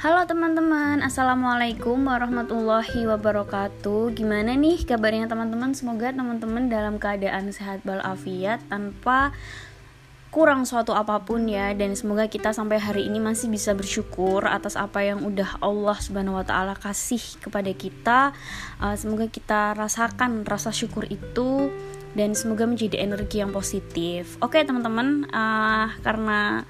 Halo teman-teman, Assalamualaikum warahmatullahi wabarakatuh. Gimana nih kabarnya teman-teman? Semoga teman-teman dalam keadaan sehat walafiat Tanpa kurang suatu apa pun ya. Dan semoga kita sampai hari ini masih bisa bersyukur Atas apa yang udah Allah subhanahu wa ta'ala kasih kepada kita. Uh, Semoga kita rasakan rasa syukur itu Dan semoga menjadi energi yang positif. Oke teman-teman, uh, karena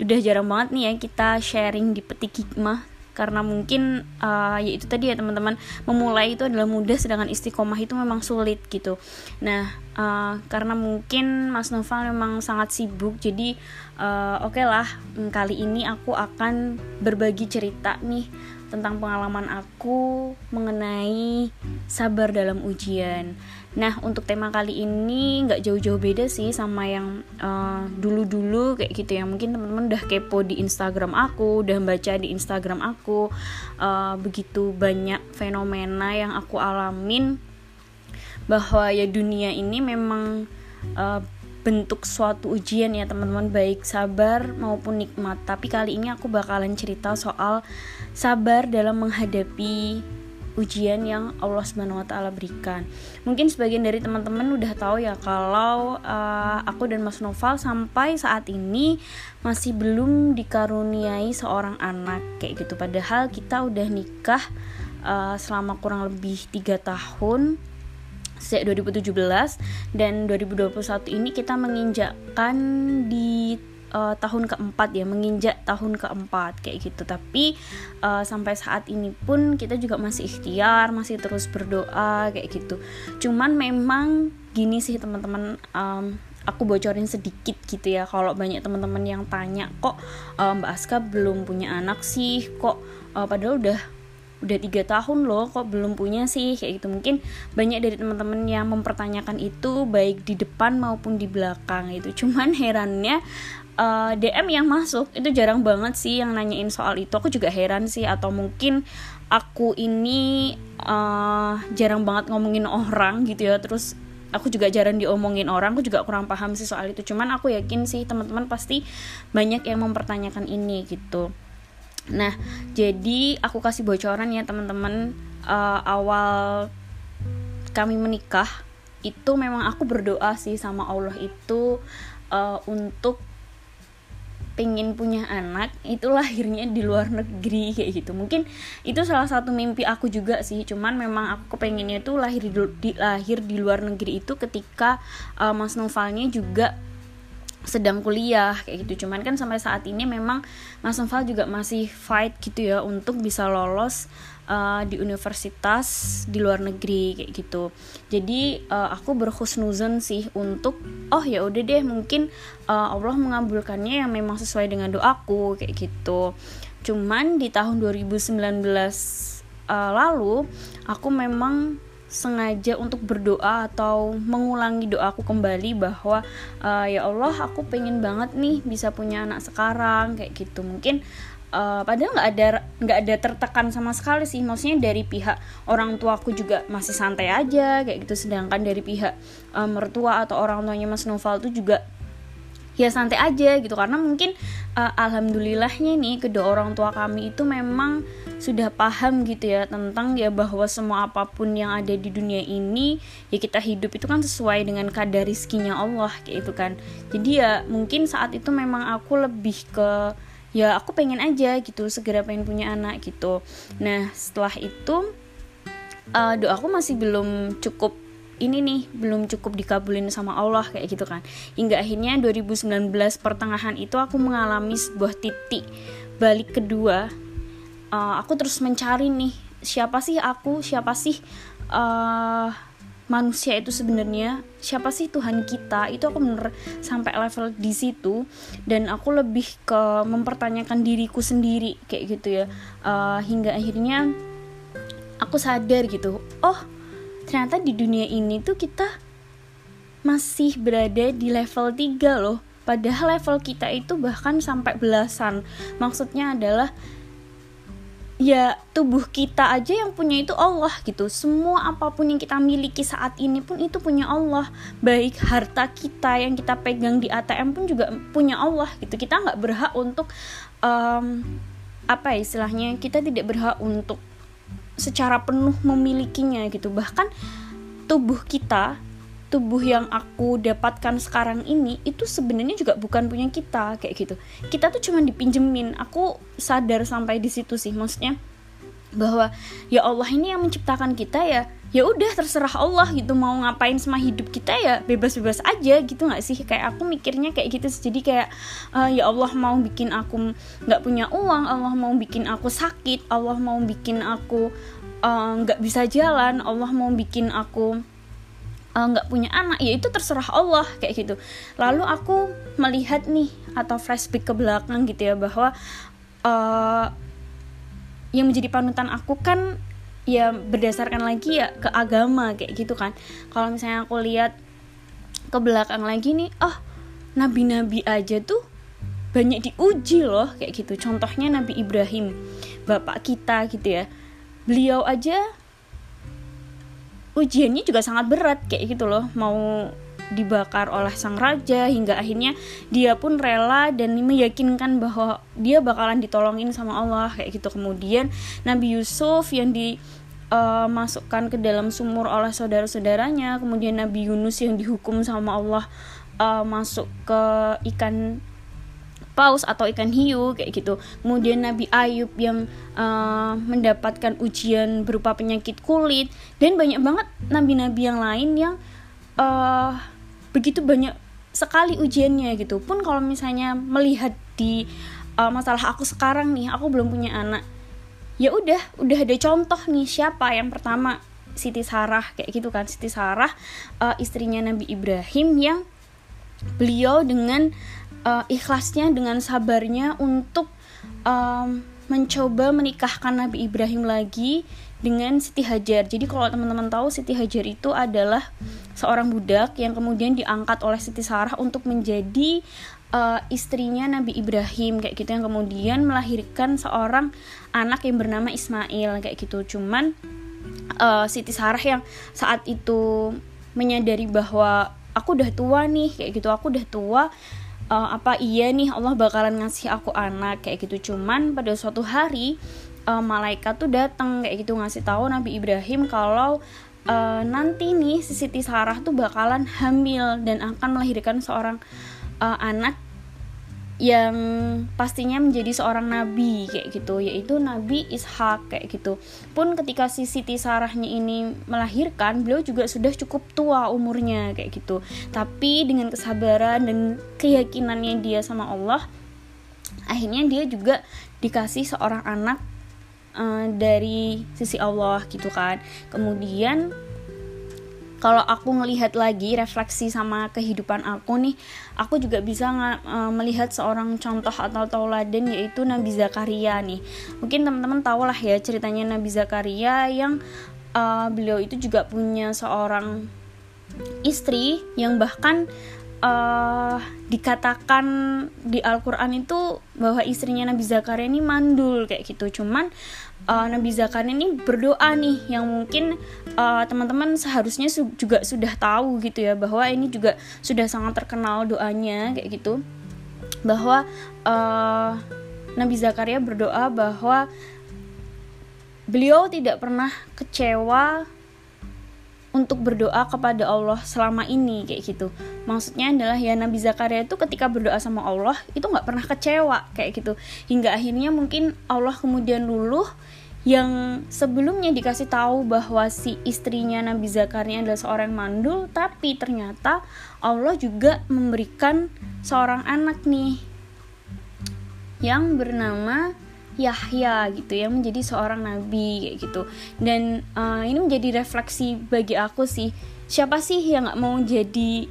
udah jarang banget nih ya kita sharing di petik hikmah karena mungkin uh, ya itu tadi ya teman-teman memulai itu adalah mudah sedangkan istiqomah itu memang sulit gitu nah uh, karena mungkin Mas Noval memang sangat sibuk jadi uh, oke okay lah mm, kali ini aku akan berbagi cerita nih tentang pengalaman aku mengenai sabar dalam ujian. Nah, untuk tema kali ini nggak jauh-jauh beda sih sama yang dulu dulu-dulu kayak gitu ya. Mungkin teman-teman udah kepo di Instagram aku, udah baca di Instagram aku uh, begitu banyak fenomena yang aku alamin bahwa ya dunia ini memang uh, bentuk suatu ujian ya teman-teman baik sabar maupun nikmat tapi kali ini aku bakalan cerita soal sabar dalam menghadapi ujian yang Allah Subhanahu wa taala berikan. Mungkin sebagian dari teman-teman udah tahu ya kalau uh, aku dan Mas Noval sampai saat ini masih belum dikaruniai seorang anak kayak gitu. Padahal kita udah nikah uh, selama kurang lebih tiga tahun sejak 2017 dan 2021 ini kita menginjakkan di uh, tahun keempat ya menginjak tahun keempat kayak gitu. Tapi uh, sampai saat ini pun kita juga masih ikhtiar masih terus berdoa kayak gitu. Cuman memang gini sih teman-teman um, aku bocorin sedikit gitu ya. Kalau banyak teman-teman yang tanya kok um, Mbak Aska belum punya anak sih? Kok uh, padahal udah udah tiga tahun loh kok belum punya sih? Kayak gitu. Mungkin banyak dari teman-teman yang mempertanyakan itu baik di depan maupun di belakang itu cuman herannya uh, eh, DM yang masuk itu jarang banget sih yang nanyain soal itu. Aku juga heran sih atau mungkin aku ini uh, jarang banget ngomongin orang gitu ya. Terus aku juga jarang diomongin orang aku juga kurang paham sih soal itu. Cuman aku yakin sih teman-teman pasti banyak yang mempertanyakan ini gitu. Nah, jadi aku kasih bocoran ya teman-teman. Uh, awal kami menikah itu memang aku berdoa sih sama Allah itu uh, untuk pengen punya anak itu lahirnya di luar negeri kayak gitu. Mungkin itu salah satu mimpi aku juga sih cuman memang aku pengennya itu lahir di, di lahir di luar negeri itu ketika uh, Mas Novalnya juga sedang kuliah kayak gitu. Cuman kan sampai saat ini memang Mas Noval juga masih fight gitu ya untuk bisa lolos uh, di universitas di luar negeri kayak gitu. Jadi uh, aku berhusnuzon sih untuk oh ya udah deh mungkin uh, Allah mengabulkannya yang memang sesuai dengan doaku kayak gitu. Cuman di tahun 2019 uh, lalu aku memang sengaja untuk berdoa atau mengulangi doaku kembali bahwa uh, ya Allah aku pengen banget nih bisa punya anak sekarang kayak gitu. Mungkin uh, padahal nggak ada nggak ada tertekan sama sekali sih. Maksudnya dari pihak orang tua aku juga masih santai aja kayak gitu. Sedangkan dari pihak uh, mertua atau orang tuanya Mas Noval tuh juga ya santai aja gitu. Karena mungkin uh, alhamdulillahnya nih kedua orang tua kami itu memang sudah paham gitu ya tentang ya bahwa semua apa pun yang ada di dunia ini ya kita hidup itu kan sesuai dengan kadar rizkinya Allah kayak itu kan. Jadi ya mungkin saat itu memang aku lebih ke ya aku pengen aja gitu segera pengen punya anak gitu. Nah setelah itu uh, doaku masih belum cukup ini nih belum cukup dikabulin sama Allah kayak gitu kan. Hingga akhirnya 2019 pertengahan itu aku mengalami sebuah titik balik kedua. Uh, aku terus mencari nih siapa sih aku siapa sih uh, manusia itu sebenarnya siapa sih Tuhan kita? Itu aku bener sampai level di situ. Dan aku lebih ke mempertanyakan diriku sendiri kayak gitu ya. Uh, hingga akhirnya aku sadar gitu oh ternyata di dunia ini tuh kita masih berada di level 3 loh. Padahal level kita itu bahkan sampai belasan. Maksudnya adalah ya tubuh kita aja yang punya itu Allah gitu. Semua apa pun yang kita miliki saat ini pun itu punya Allah. Baik harta kita yang kita pegang di ATM pun juga punya Allah gitu. Kita nggak berhak untuk um, apa ya istilahnya kita tidak berhak untuk secara penuh memilikinya gitu. Bahkan tubuh kita tubuh yang aku dapatkan sekarang ini itu sebenarnya juga bukan punya kita kayak gitu. Kita tuh cuma dipinjemin. Aku sadar sampai di situ sih maksudnya bahwa ya Allah ini yang menciptakan kita ya ya udah terserah Allah gitu mau ngapain sama hidup kita ya bebas-bebas aja gitu nggak sih? Kayak aku mikirnya kayak gitu jadi kayak uh, ya Allah mau bikin aku nggak punya uang Allah mau bikin aku sakit Allah mau bikin aku eh, nggak uh, bisa jalan Allah mau bikin aku nggak uh, punya anak ya itu terserah Allah kayak gitu. Lalu aku melihat nih atau flashback ke belakang gitu ya bahwa uh, yang menjadi panutan aku kan ya berdasarkan lagi ya ke agama kayak gitu kan. Kalau misalnya aku lihat ke belakang lagi nih oh nabi-nabi aja tuh banyak diuji loh kayak gitu. Contohnya Nabi Ibrahim bapak kita gitu ya. Beliau aja ujiannya juga sangat berat kayak gitu loh. Mau dibakar oleh sang raja hingga akhirnya dia pun rela dan meyakinkan bahwa dia bakalan ditolongin sama Allah kayak gitu. Kemudian Nabi Yusuf yang dimasukkan uh, ke dalam sumur oleh saudara-saudaranya kemudian Nabi Yunus yang dihukum sama Allah uh, masuk ke ikan paus atau ikan hiu kayak gitu. Kemudian Nabi Ayub yang uh, mendapatkan ujian berupa penyakit kulit dan banyak banget nabi-nabi yang lain yang uh, begitu banyak sekali ujiannya gitu. Pun kalau misalnya melihat di uh, masalah aku sekarang nih, aku belum punya anak. Ya udah, udah ada contoh nih siapa yang pertama Siti Sarah kayak gitu kan. Siti Sarah uh, istrinya Nabi Ibrahim yang beliau dengan uh, ikhlasnya dengan sabarnya untuk um, mencoba menikahkan Nabi Ibrahim lagi dengan Siti Hajar. Jadi kalau teman-teman tahu Siti Hajar itu adalah seorang budak yang kemudian diangkat oleh Siti Sarah untuk menjadi uh, istrinya Nabi Ibrahim kayak gitu yang kemudian melahirkan seorang anak yang bernama Ismail kayak gitu. Cuman uh, Siti Sarah yang saat itu menyadari bahwa aku udah tua nih kayak gitu, aku udah tua uh, apa iya nih Allah bakalan ngasih aku anak kayak gitu. Cuman pada suatu hari uh, malaikat tuh datang kayak gitu ngasih tahu Nabi Ibrahim kalau uh, nanti nih si Siti Sarah tuh bakalan hamil dan akan melahirkan seorang uh, anak yang pastinya menjadi seorang nabi kayak gitu. Yaitu Nabi Ishak kayak gitu. Pun ketika si Siti Sarahnya ini melahirkan beliau juga sudah cukup tua umurnya kayak gitu. Tapi dengan kesabaran dan keyakinannya dia sama Allah akhirnya dia juga dikasih seorang anak uh, dari sisi Allah gitu kan. Kemudian kalau aku ngelihat lagi refleksi sama kehidupan aku nih aku juga bisa uh, melihat seorang contoh atau tauladan yaitu Nabi Zakaria nih. Mungkin teman-teman tahu lah ya ceritanya Nabi Zakaria yang uh, beliau itu juga punya seorang istri yang bahkan uh, dikatakan di Al-Quran itu bahwa istrinya Nabi Zakaria ini mandul kayak gitu. Cuman uh, Nabi Zakaria ini berdoa nih yang mungkin uh, teman-teman seharusnya su juga sudah tahu gitu ya bahwa ini juga sudah sangat terkenal doanya kayak gitu. Bahwa uh, Nabi Zakaria berdoa bahwa beliau tidak pernah kecewa untuk berdoa kepada Allah selama ini kayak gitu. Maksudnya adalah ya Nabi Zakaria itu ketika berdoa sama Allah itu nggak pernah kecewa kayak gitu. Hingga akhirnya mungkin Allah kemudian luluh yang sebelumnya dikasih tahu bahwa si istrinya Nabi Zakaria adalah seorang mandul tapi ternyata Allah juga memberikan seorang anak nih yang bernama Yahya gitu yang menjadi seorang nabi gitu. Dan uh, ini menjadi refleksi bagi aku sih siapa sih yang nggak mau jadi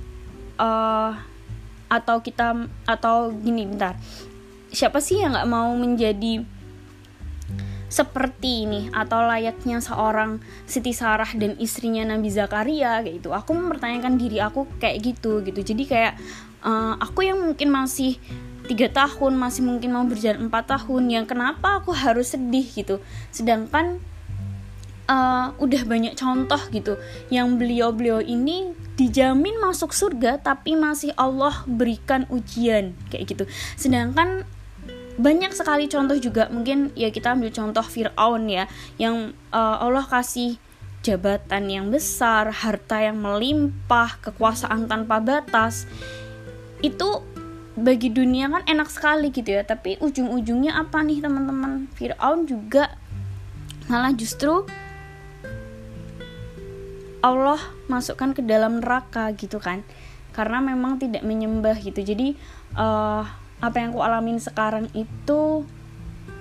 uh, atau kita atau gini bentar. Siapa sih yang nggak mau menjadi seperti ini atau layaknya seorang Siti Sarah dan istrinya Nabi Zakaria kayak gitu. Aku mempertanyakan diri aku kayak gitu gitu. Jadi kayak uh, aku yang mungkin masih tiga tahun masih mungkin mau berjalan empat tahun yang kenapa aku harus sedih gitu. Sedangkan uh, udah banyak contoh gitu yang beliau-beliau ini dijamin masuk surga tapi masih Allah berikan ujian kayak gitu. Sedangkan banyak sekali contoh juga. Mungkin ya kita ambil contoh Fir'aun ya yang uh, Allah kasih jabatan yang besar, harta yang melimpah, kekuasaan tanpa batas. Itu bagi dunia kan enak sekali gitu ya, tapi ujung-ujungnya apa nih teman-teman? Fir'aun juga malah justru Allah masukkan ke dalam neraka gitu kan. Karena memang tidak menyembah gitu. Jadi uh, apa yang aku alamin sekarang itu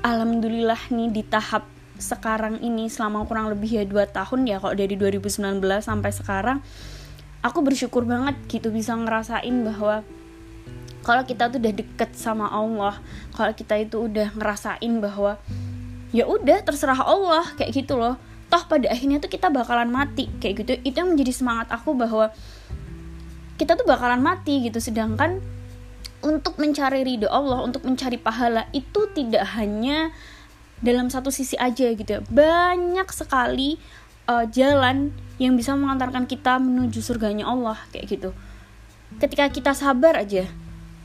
alhamdulillah nih di tahap sekarang ini selama kurang lebih ya 2 tahun ya kalau dari 2019 sampai sekarang aku bersyukur banget gitu bisa ngerasain bahwa kalau kita tuh udah deket sama Allah kalau kita itu udah ngerasain bahwa ya udah terserah Allah kayak gitu loh toh pada akhirnya tuh kita bakalan mati kayak gitu itu yang menjadi semangat aku bahwa kita tuh bakalan mati gitu sedangkan untuk mencari ridho Allah, untuk mencari pahala itu tidak hanya dalam satu sisi aja gitu ya. Banyak sekali uh, jalan yang bisa mengantarkan kita menuju surganya Allah kayak gitu. Ketika kita sabar aja,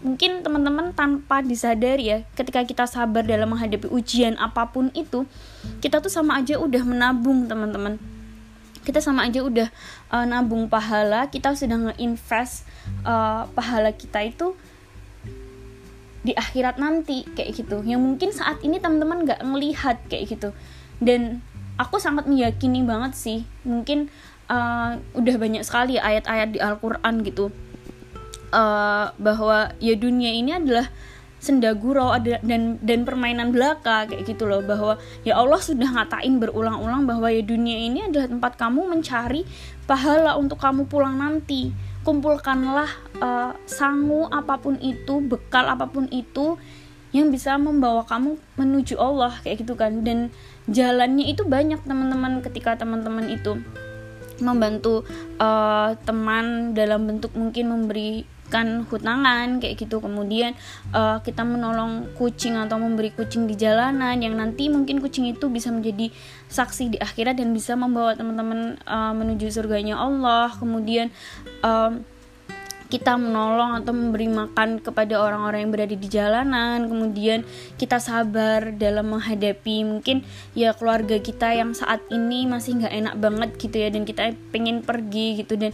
mungkin teman-teman tanpa disadari ya, ketika kita sabar dalam menghadapi ujian apa pun itu, kita tuh sama aja udah menabung teman-teman. Kita sama aja udah uh, nabung pahala, kita sudah nge-invest uh, pahala kita itu di akhirat nanti kayak gitu. Yang mungkin saat ini teman-teman nggak ngelihat kayak gitu. Dan aku sangat meyakini banget sih mungkin uh, udah banyak sekali ayat-ayat di Al-Quran gitu uh, bahwa ya dunia ini adalah senda gurau dan dan permainan belaka kayak gitu loh. Bahwa ya Allah sudah ngatain berulang-ulang bahwa ya dunia ini adalah tempat kamu mencari pahala untuk kamu pulang nanti. Kumpulkanlah uh, sangu apa pun itu, bekal apa pun itu yang bisa membawa kamu menuju Allah kayak gitu kan. Dan jalannya itu banyak teman-teman ketika teman-teman itu membantu uh, teman dalam bentuk mungkin memberi memberikan hutangan kayak gitu. Kemudian uh, kita menolong kucing atau memberi kucing di jalanan yang nanti mungkin kucing itu bisa menjadi saksi di akhirat dan bisa membawa teman-teman uh, menuju surganya Allah. Kemudian uh, kita menolong atau memberi makan kepada orang-orang yang berada di jalanan. Kemudian kita sabar dalam menghadapi mungkin ya keluarga kita yang saat ini masih nggak enak banget gitu ya. Dan kita pengen pergi gitu. Dan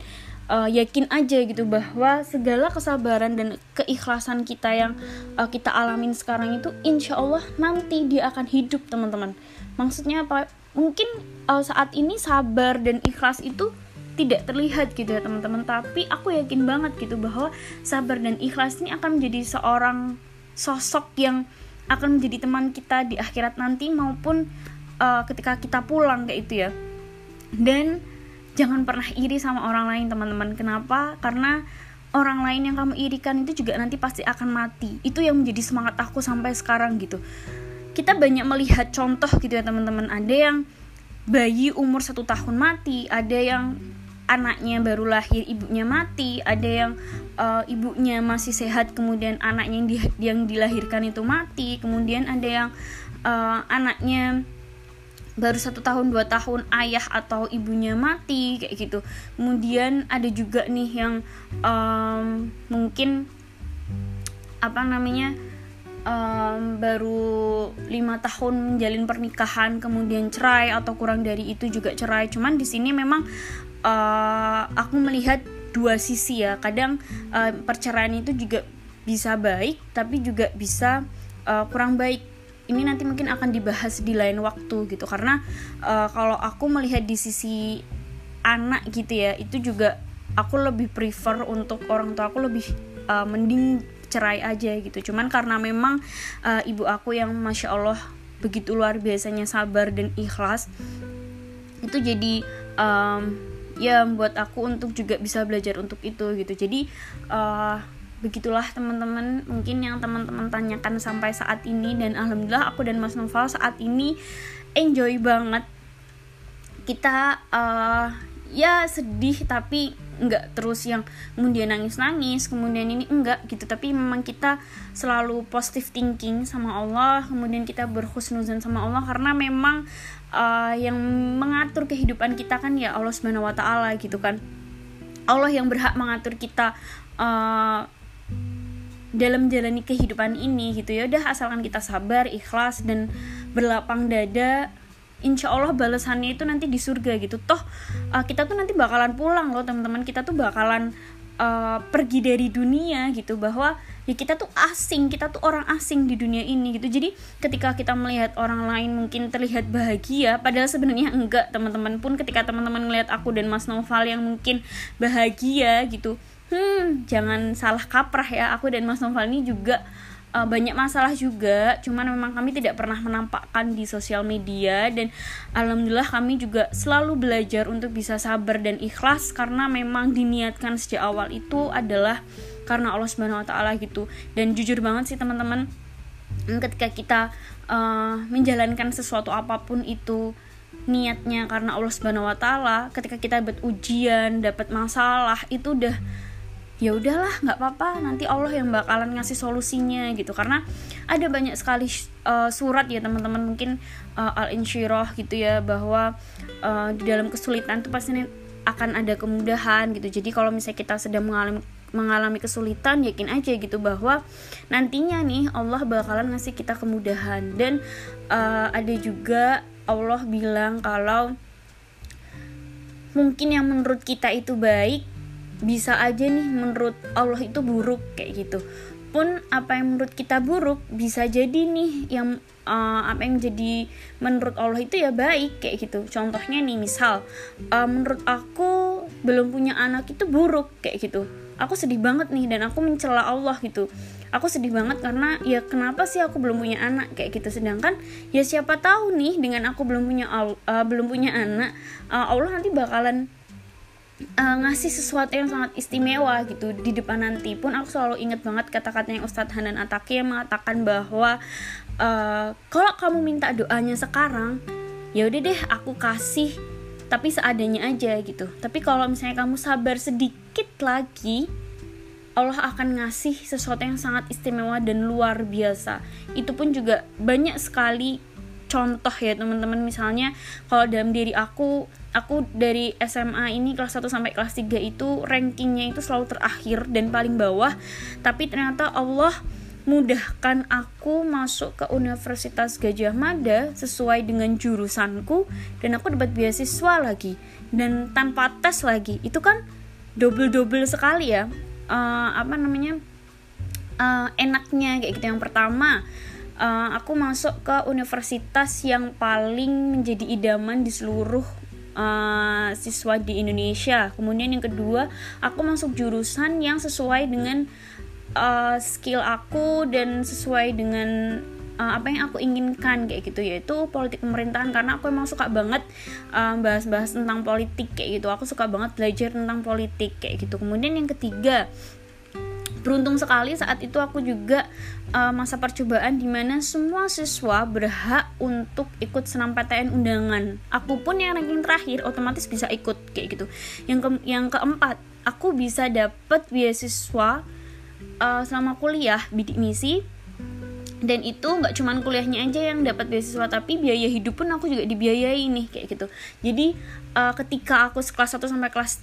uh, yakin aja gitu bahwa segala kesabaran dan keikhlasan kita yang uh, kita alamin sekarang itu insya Allah nanti dia akan hidup teman-teman. Maksudnya apa? Mungkin uh, saat ini sabar dan ikhlas itu tidak terlihat gitu ya teman-teman. Tapi aku yakin banget gitu bahwa sabar dan ikhlas ini akan menjadi seorang sosok yang akan menjadi teman kita di akhirat nanti maupun uh, ketika kita pulang kayak itu ya. Dan jangan pernah iri sama orang lain teman-teman. Kenapa? Karena orang lain yang kamu irikan itu juga nanti pasti akan mati. Itu yang menjadi semangat aku sampai sekarang gitu. Kita banyak melihat contoh gitu ya teman-teman. Ada yang bayi umur satu tahun mati ada yang anaknya baru lahir ibunya mati ada yang uh, ibunya masih sehat kemudian anaknya yang, di, yang dilahirkan itu mati kemudian ada yang uh, anaknya baru satu tahun dua tahun ayah atau ibunya mati kayak gitu. Kemudian ada juga nih yang um, mungkin apa namanya um, baru lima tahun menjalin pernikahan kemudian cerai atau kurang dari itu juga cerai. Cuman di sini memang uh, aku melihat dua sisi ya. Kadang uh, perceraian itu juga bisa baik tapi juga bisa uh, kurang baik ini nanti mungkin akan dibahas di lain waktu gitu. Karena uh, kalau aku melihat di sisi anak gitu ya itu juga aku lebih prefer untuk orang tua aku lebih uh, mending cerai aja gitu. Cuman karena memang uh, ibu aku yang masya allah begitu luar biasanya sabar dan ikhlas itu jadi um, ya buat aku untuk juga bisa belajar untuk itu gitu. Jadi uh, begitulah teman-teman. Mungkin yang teman-teman tanyakan sampai saat ini. Dan alhamdulillah aku dan Mas Noval saat ini enjoy banget. Kita uh, ya sedih tapi nggak terus yang kemudian nangis-nangis kemudian ini enggak gitu. Tapi memang kita selalu positive thinking sama Allah kemudian kita berhusnuzan sama Allah karena memang uh, yang mengatur kehidupan kita kan ya Allah Subhanahu Wa Taala gitu kan. Allah yang berhak mengatur kita uh, dalam menjalani kehidupan ini gitu ya. Udah asalkan kita sabar ikhlas dan berlapang dada insya Allah balasannya itu nanti di surga gitu. Toh uh, kita tuh nanti bakalan pulang loh teman-teman. Kita tuh bakalan uh, pergi dari dunia gitu bahwa ya kita tuh asing kita tuh orang asing di dunia ini gitu. Jadi ketika kita melihat orang lain mungkin terlihat bahagia padahal sebenarnya enggak teman-teman. Pun ketika teman-teman melihat aku dan Mas Noval yang mungkin bahagia gitu hmm jangan salah kaprah ya. Aku dan Mas Noval ini juga uh, banyak masalah juga. Cuman memang kami tidak pernah menampakkan di sosial media. Dan alhamdulillah kami juga selalu belajar untuk bisa sabar dan ikhlas. Karena memang diniatkan sejak awal itu adalah karena Allah Subhanahu wa taala gitu. Dan jujur banget sih teman-teman ketika kita uh, menjalankan sesuatu apa pun itu niatnya karena Allah Subhanahu wa taala ketika kita dapat ujian dapat masalah itu udah ya udahlah nggak apa-apa nanti Allah yang bakalan ngasih solusinya gitu. Karena ada banyak sekali uh, surat ya teman-teman mungkin uh, al insyirah gitu ya bahwa uh, di dalam kesulitan itu pasti akan ada kemudahan gitu. Jadi kalau misalnya kita sedang mengalami mengalami kesulitan yakin aja gitu bahwa nantinya nih Allah bakalan ngasih kita kemudahan. Dan uh, ada juga Allah bilang kalau mungkin yang menurut kita itu baik bisa aja nih menurut Allah itu buruk kayak gitu. Pun apa yang menurut kita buruk bisa jadi nih yang uh, apa yang jadi menurut Allah itu ya baik kayak gitu. Contohnya nih misal uh, menurut aku belum punya anak itu buruk kayak gitu. Aku sedih banget nih dan aku mencela Allah gitu. Aku sedih banget karena ya kenapa sih aku belum punya anak kayak gitu. Sedangkan ya siapa tahu nih dengan aku belum punya uh, belum punya anak uh, Allah nanti bakalan uh, ngasih sesuatu yang sangat istimewa gitu. Di depan nanti pun aku selalu inget banget kata-katanya Ustadz Hanan Ataki yang mengatakan bahwa uh, kalau kamu minta doanya sekarang ya udah deh aku kasih tapi seadanya aja gitu. Tapi kalau misalnya kamu sabar sedikit lagi Allah akan ngasih sesuatu yang sangat istimewa dan luar biasa. Itu pun juga banyak sekali contoh ya teman-teman. Misalnya kalau dalam diri aku aku dari SMA ini kelas 1 sampai kelas 3 itu rankingnya itu selalu terakhir dan paling bawah. Tapi ternyata Allah mudahkan aku masuk ke Universitas Gajah Mada sesuai dengan jurusanku dan aku dapat beasiswa lagi. Dan tanpa tes lagi. Itu kan double double sekali ya. Uh, apa namanya? Uh, enaknya kayak gitu. Yang pertama uh, aku masuk ke universitas yang paling menjadi idaman di seluruh uh, siswa di Indonesia. Kemudian yang kedua, aku masuk jurusan yang sesuai dengan uh, skill aku dan sesuai dengan uh, apa yang aku inginkan kayak gitu yaitu politik pemerintahan karena aku emang suka banget bahas-bahas uh, tentang politik kayak gitu. Aku suka banget belajar tentang politik kayak gitu. Kemudian yang ketiga, beruntung sekali saat itu aku juga uh, masa percobaan di mana semua siswa berhak untuk ikut senam PTN undangan. Aku pun yang ranking terakhir otomatis bisa ikut kayak gitu. Yang ke yang keempat, aku bisa dapat beasiswa uh, selama kuliah bidik misi dan itu nggak cuman kuliahnya aja yang dapat beasiswa tapi biaya hidup pun aku juga dibiayai nih kayak gitu jadi uh, ketika aku kelas 1 sampai kelas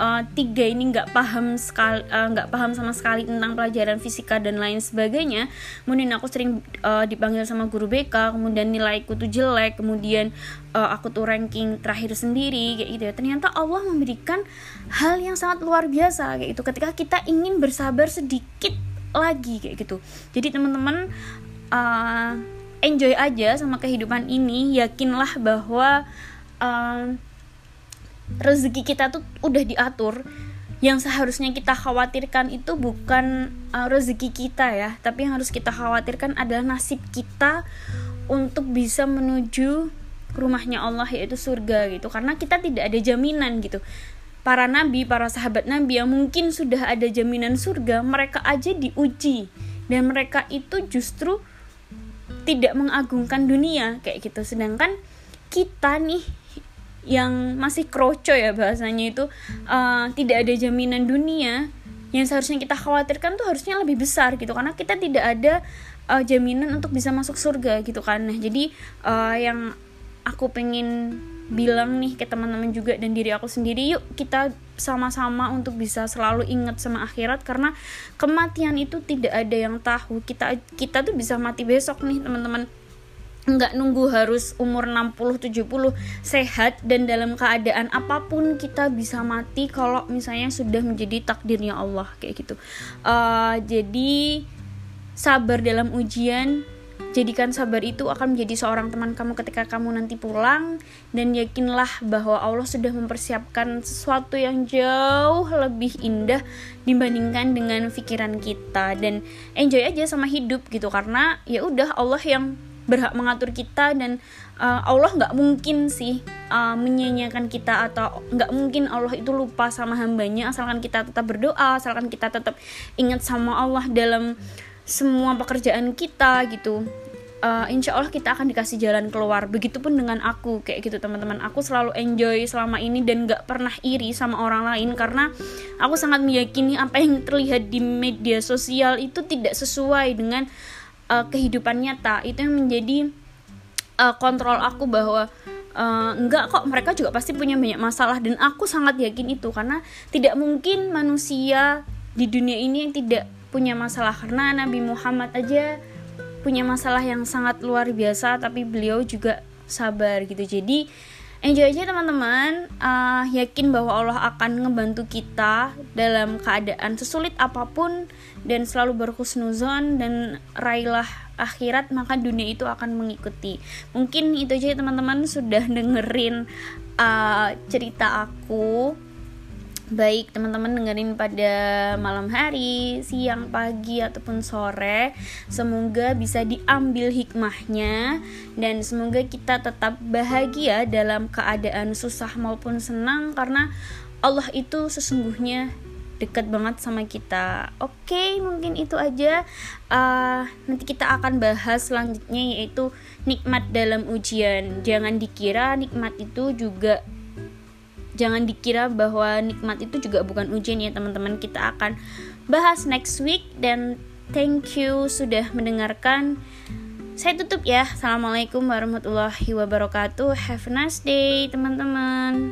uh, tiga ini nggak paham sekali nggak uh, paham sama sekali tentang pelajaran fisika dan lain sebagainya. Kemudian aku sering uh, dipanggil sama guru BK kemudian nilaiku tuh jelek kemudian uh, aku tuh ranking terakhir sendiri kayak gitu ya. Ternyata Allah memberikan hal yang sangat luar biasa kayak itu ketika kita ingin bersabar sedikit lagi kayak gitu. Jadi teman-teman uh, enjoy aja sama kehidupan ini. Yakinlah bahwa uh, rezeki kita tuh udah diatur yang seharusnya kita khawatirkan itu bukan uh, rezeki kita ya. Tapi yang harus kita khawatirkan adalah nasib kita untuk bisa menuju rumahnya Allah yaitu surga gitu. Karena kita tidak ada jaminan gitu. Para nabi, para sahabat nabi yang mungkin sudah ada jaminan surga, mereka aja diuji. Dan mereka itu justru tidak mengagungkan dunia kayak gitu. Sedangkan kita nih yang masih kroco ya bahasanya itu uh, tidak ada jaminan dunia yang seharusnya kita khawatirkan tuh harusnya lebih besar gitu. Karena kita tidak ada uh, jaminan untuk bisa masuk surga gitu kan. Nah jadi uh, yang aku pengen bilang nih ke teman-teman juga dan diri aku sendiri yuk kita sama-sama untuk bisa selalu ingat sama akhirat. Karena kematian itu tidak ada yang tahu. Kita kita tuh bisa mati besok nih teman-teman nggak nunggu harus umur 60 70 sehat dan dalam keadaan apa pun kita bisa mati kalau misalnya sudah menjadi takdirnya Allah kayak gitu. Uh, jadi sabar dalam ujian jadikan sabar itu akan menjadi seorang teman kamu ketika kamu nanti pulang dan yakinlah bahwa Allah sudah mempersiapkan sesuatu yang jauh lebih indah dibandingkan dengan pikiran kita. Dan enjoy aja sama hidup gitu karena ya udah Allah yang berhak mengatur kita dan uh, Allah nggak mungkin sih uh, menyanyiakan kita atau nggak mungkin Allah itu lupa sama hambanya. Asalkan kita tetap berdoa asalkan kita tetap ingat sama Allah dalam semua pekerjaan kita gitu uh, insya Allah kita akan dikasih jalan keluar. Begitupun dengan aku kayak gitu teman-teman. Aku selalu enjoy selama ini dan nggak pernah iri sama orang lain karena aku sangat meyakini apa yang terlihat di media sosial itu tidak sesuai dengan uh, kehidupan nyata. Itu yang menjadi uh, kontrol aku bahwa uh, enggak kok mereka juga pasti punya banyak masalah. Dan aku sangat yakin itu karena tidak mungkin manusia di dunia ini yang tidak punya masalah. Karena Nabi Muhammad aja punya masalah yang sangat luar biasa tapi beliau juga sabar gitu. Jadi enjoy aja teman-teman. Uh, yakin bahwa Allah akan ngebantu kita dalam keadaan sesulit apa pun dan selalu berhusnuzon dan raihlah akhirat maka dunia itu akan mengikuti. Mungkin itu aja teman-teman sudah dengerin uh, cerita aku baik teman-teman dengerin pada malam hari, siang, pagi ataupun sore. Semoga bisa diambil hikmahnya dan semoga kita tetap bahagia dalam keadaan susah maupun senang karena Allah itu sesungguhnya dekat banget sama kita. Oke, mungkin itu aja. Uh, nanti kita akan bahas selanjutnya yaitu nikmat dalam ujian. Jangan dikira nikmat itu juga jangan dikira bahwa nikmat itu juga bukan ujian ya teman-teman. Kita akan bahas next week. Dan thank you sudah mendengarkan. Saya tutup ya. Assalamualaikum warahmatullahi wabarakatuh. Have a nice day teman-teman